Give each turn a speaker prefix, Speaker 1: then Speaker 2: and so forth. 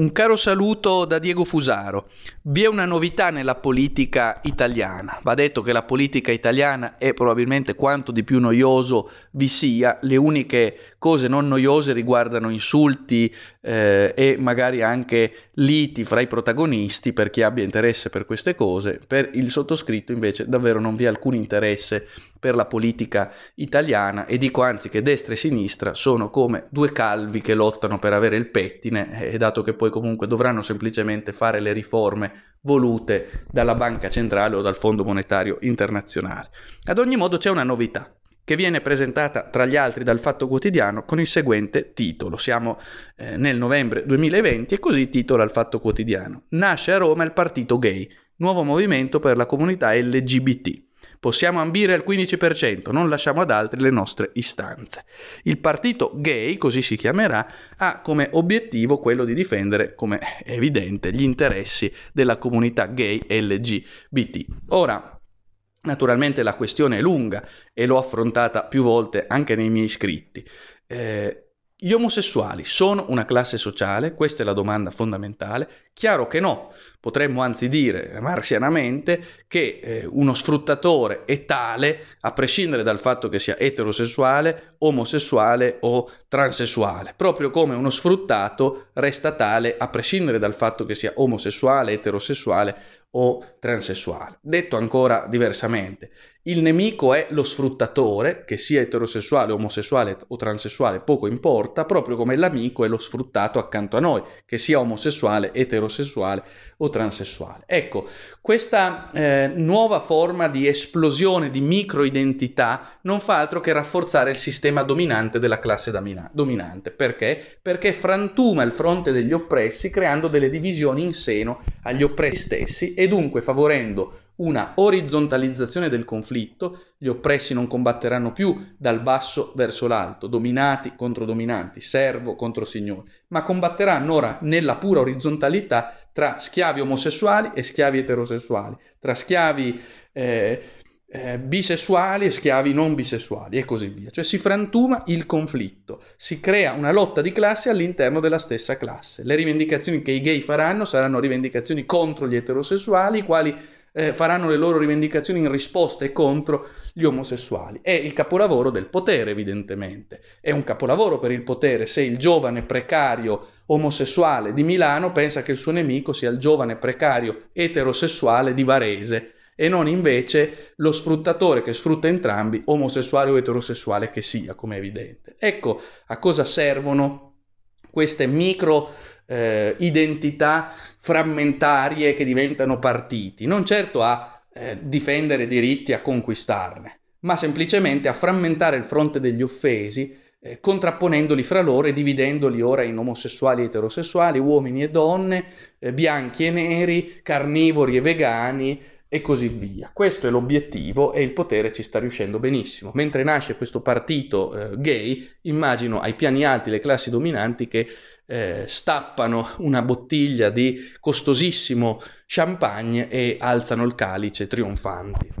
Speaker 1: Un caro saluto da Diego Fusaro. Vi è una novità nella politica italiana. Va detto che la politica italiana è probabilmente quanto di più noioso vi sia. Le uniche cose non noiose riguardano insulti eh, e magari anche liti fra i protagonisti per chi abbia interesse per queste cose. Per il sottoscritto invece davvero non vi è alcun interesse per la politica italiana e dico anzi che destra e sinistra sono come due calvi che lottano per avere il pettine e dato che poi comunque dovranno semplicemente fare le riforme volute dalla Banca Centrale o dal Fondo Monetario Internazionale. Ad ogni modo c'è una novità che viene presentata tra gli altri dal Fatto Quotidiano con il seguente titolo. Siamo eh, nel novembre 2020 e così titola il Fatto Quotidiano. Nasce a Roma il partito gay, nuovo movimento per la comunità LGBT. Possiamo ambire al 15%, non lasciamo ad altri le nostre istanze. Il partito gay, così si chiamerà, ha come obiettivo quello di difendere, come è evidente, gli interessi della comunità gay LGBT. Ora, Naturalmente la questione è lunga e l'ho affrontata più volte anche nei miei scritti. Eh, gli omosessuali sono una classe sociale? Questa è la domanda fondamentale. Chiaro che no, potremmo anzi dire marzianamente che eh, uno sfruttatore è tale a prescindere dal fatto che sia eterosessuale, omosessuale o transessuale, proprio come uno sfruttato resta tale a prescindere dal fatto che sia omosessuale, eterosessuale o transessuale. Detto ancora diversamente, il nemico è lo sfruttatore, che sia eterosessuale, omosessuale o transessuale, poco importa, proprio come l'amico è lo sfruttato accanto a noi, che sia omosessuale, eterosessuale o transessuale. Ecco, questa eh, nuova forma di esplosione di microidentità non fa altro che rafforzare il sistema dominante della classe domina- dominante. Perché? Perché frantuma il fronte degli oppressi creando delle divisioni in seno agli oppressi stessi e dunque favorendo una orizzontalizzazione del conflitto, gli oppressi non combatteranno più dal basso verso l'alto, dominati contro dominanti, servo contro signori, ma combatteranno ora nella pura orizzontalità tra schiavi omosessuali e schiavi eterosessuali, tra schiavi eh, eh, bisessuali e schiavi non bisessuali e così via. Cioè si frantuma il conflitto, si crea una lotta di classe all'interno della stessa classe. Le rivendicazioni che i gay faranno saranno rivendicazioni contro gli eterosessuali, i quali eh, faranno le loro rivendicazioni in risposta e contro gli omosessuali. È il capolavoro del potere, evidentemente. È un capolavoro per il potere se il giovane precario omosessuale di Milano pensa che il suo nemico sia il giovane precario eterosessuale di Varese e non invece lo sfruttatore che sfrutta entrambi, omosessuale o eterosessuale che sia, come è evidente. Ecco a cosa servono queste micro eh, identità frammentarie che diventano partiti, non certo a eh, difendere diritti, a conquistarne, ma semplicemente a frammentare il fronte degli offesi, eh, contrapponendoli fra loro e dividendoli ora in omosessuali e eterosessuali, uomini e donne, eh, bianchi e neri, carnivori e vegani, e così via. Questo è l'obiettivo e il potere ci sta riuscendo benissimo. Mentre nasce questo partito eh, gay, immagino ai piani alti le classi dominanti che eh, stappano una bottiglia di costosissimo champagne e alzano il calice trionfanti.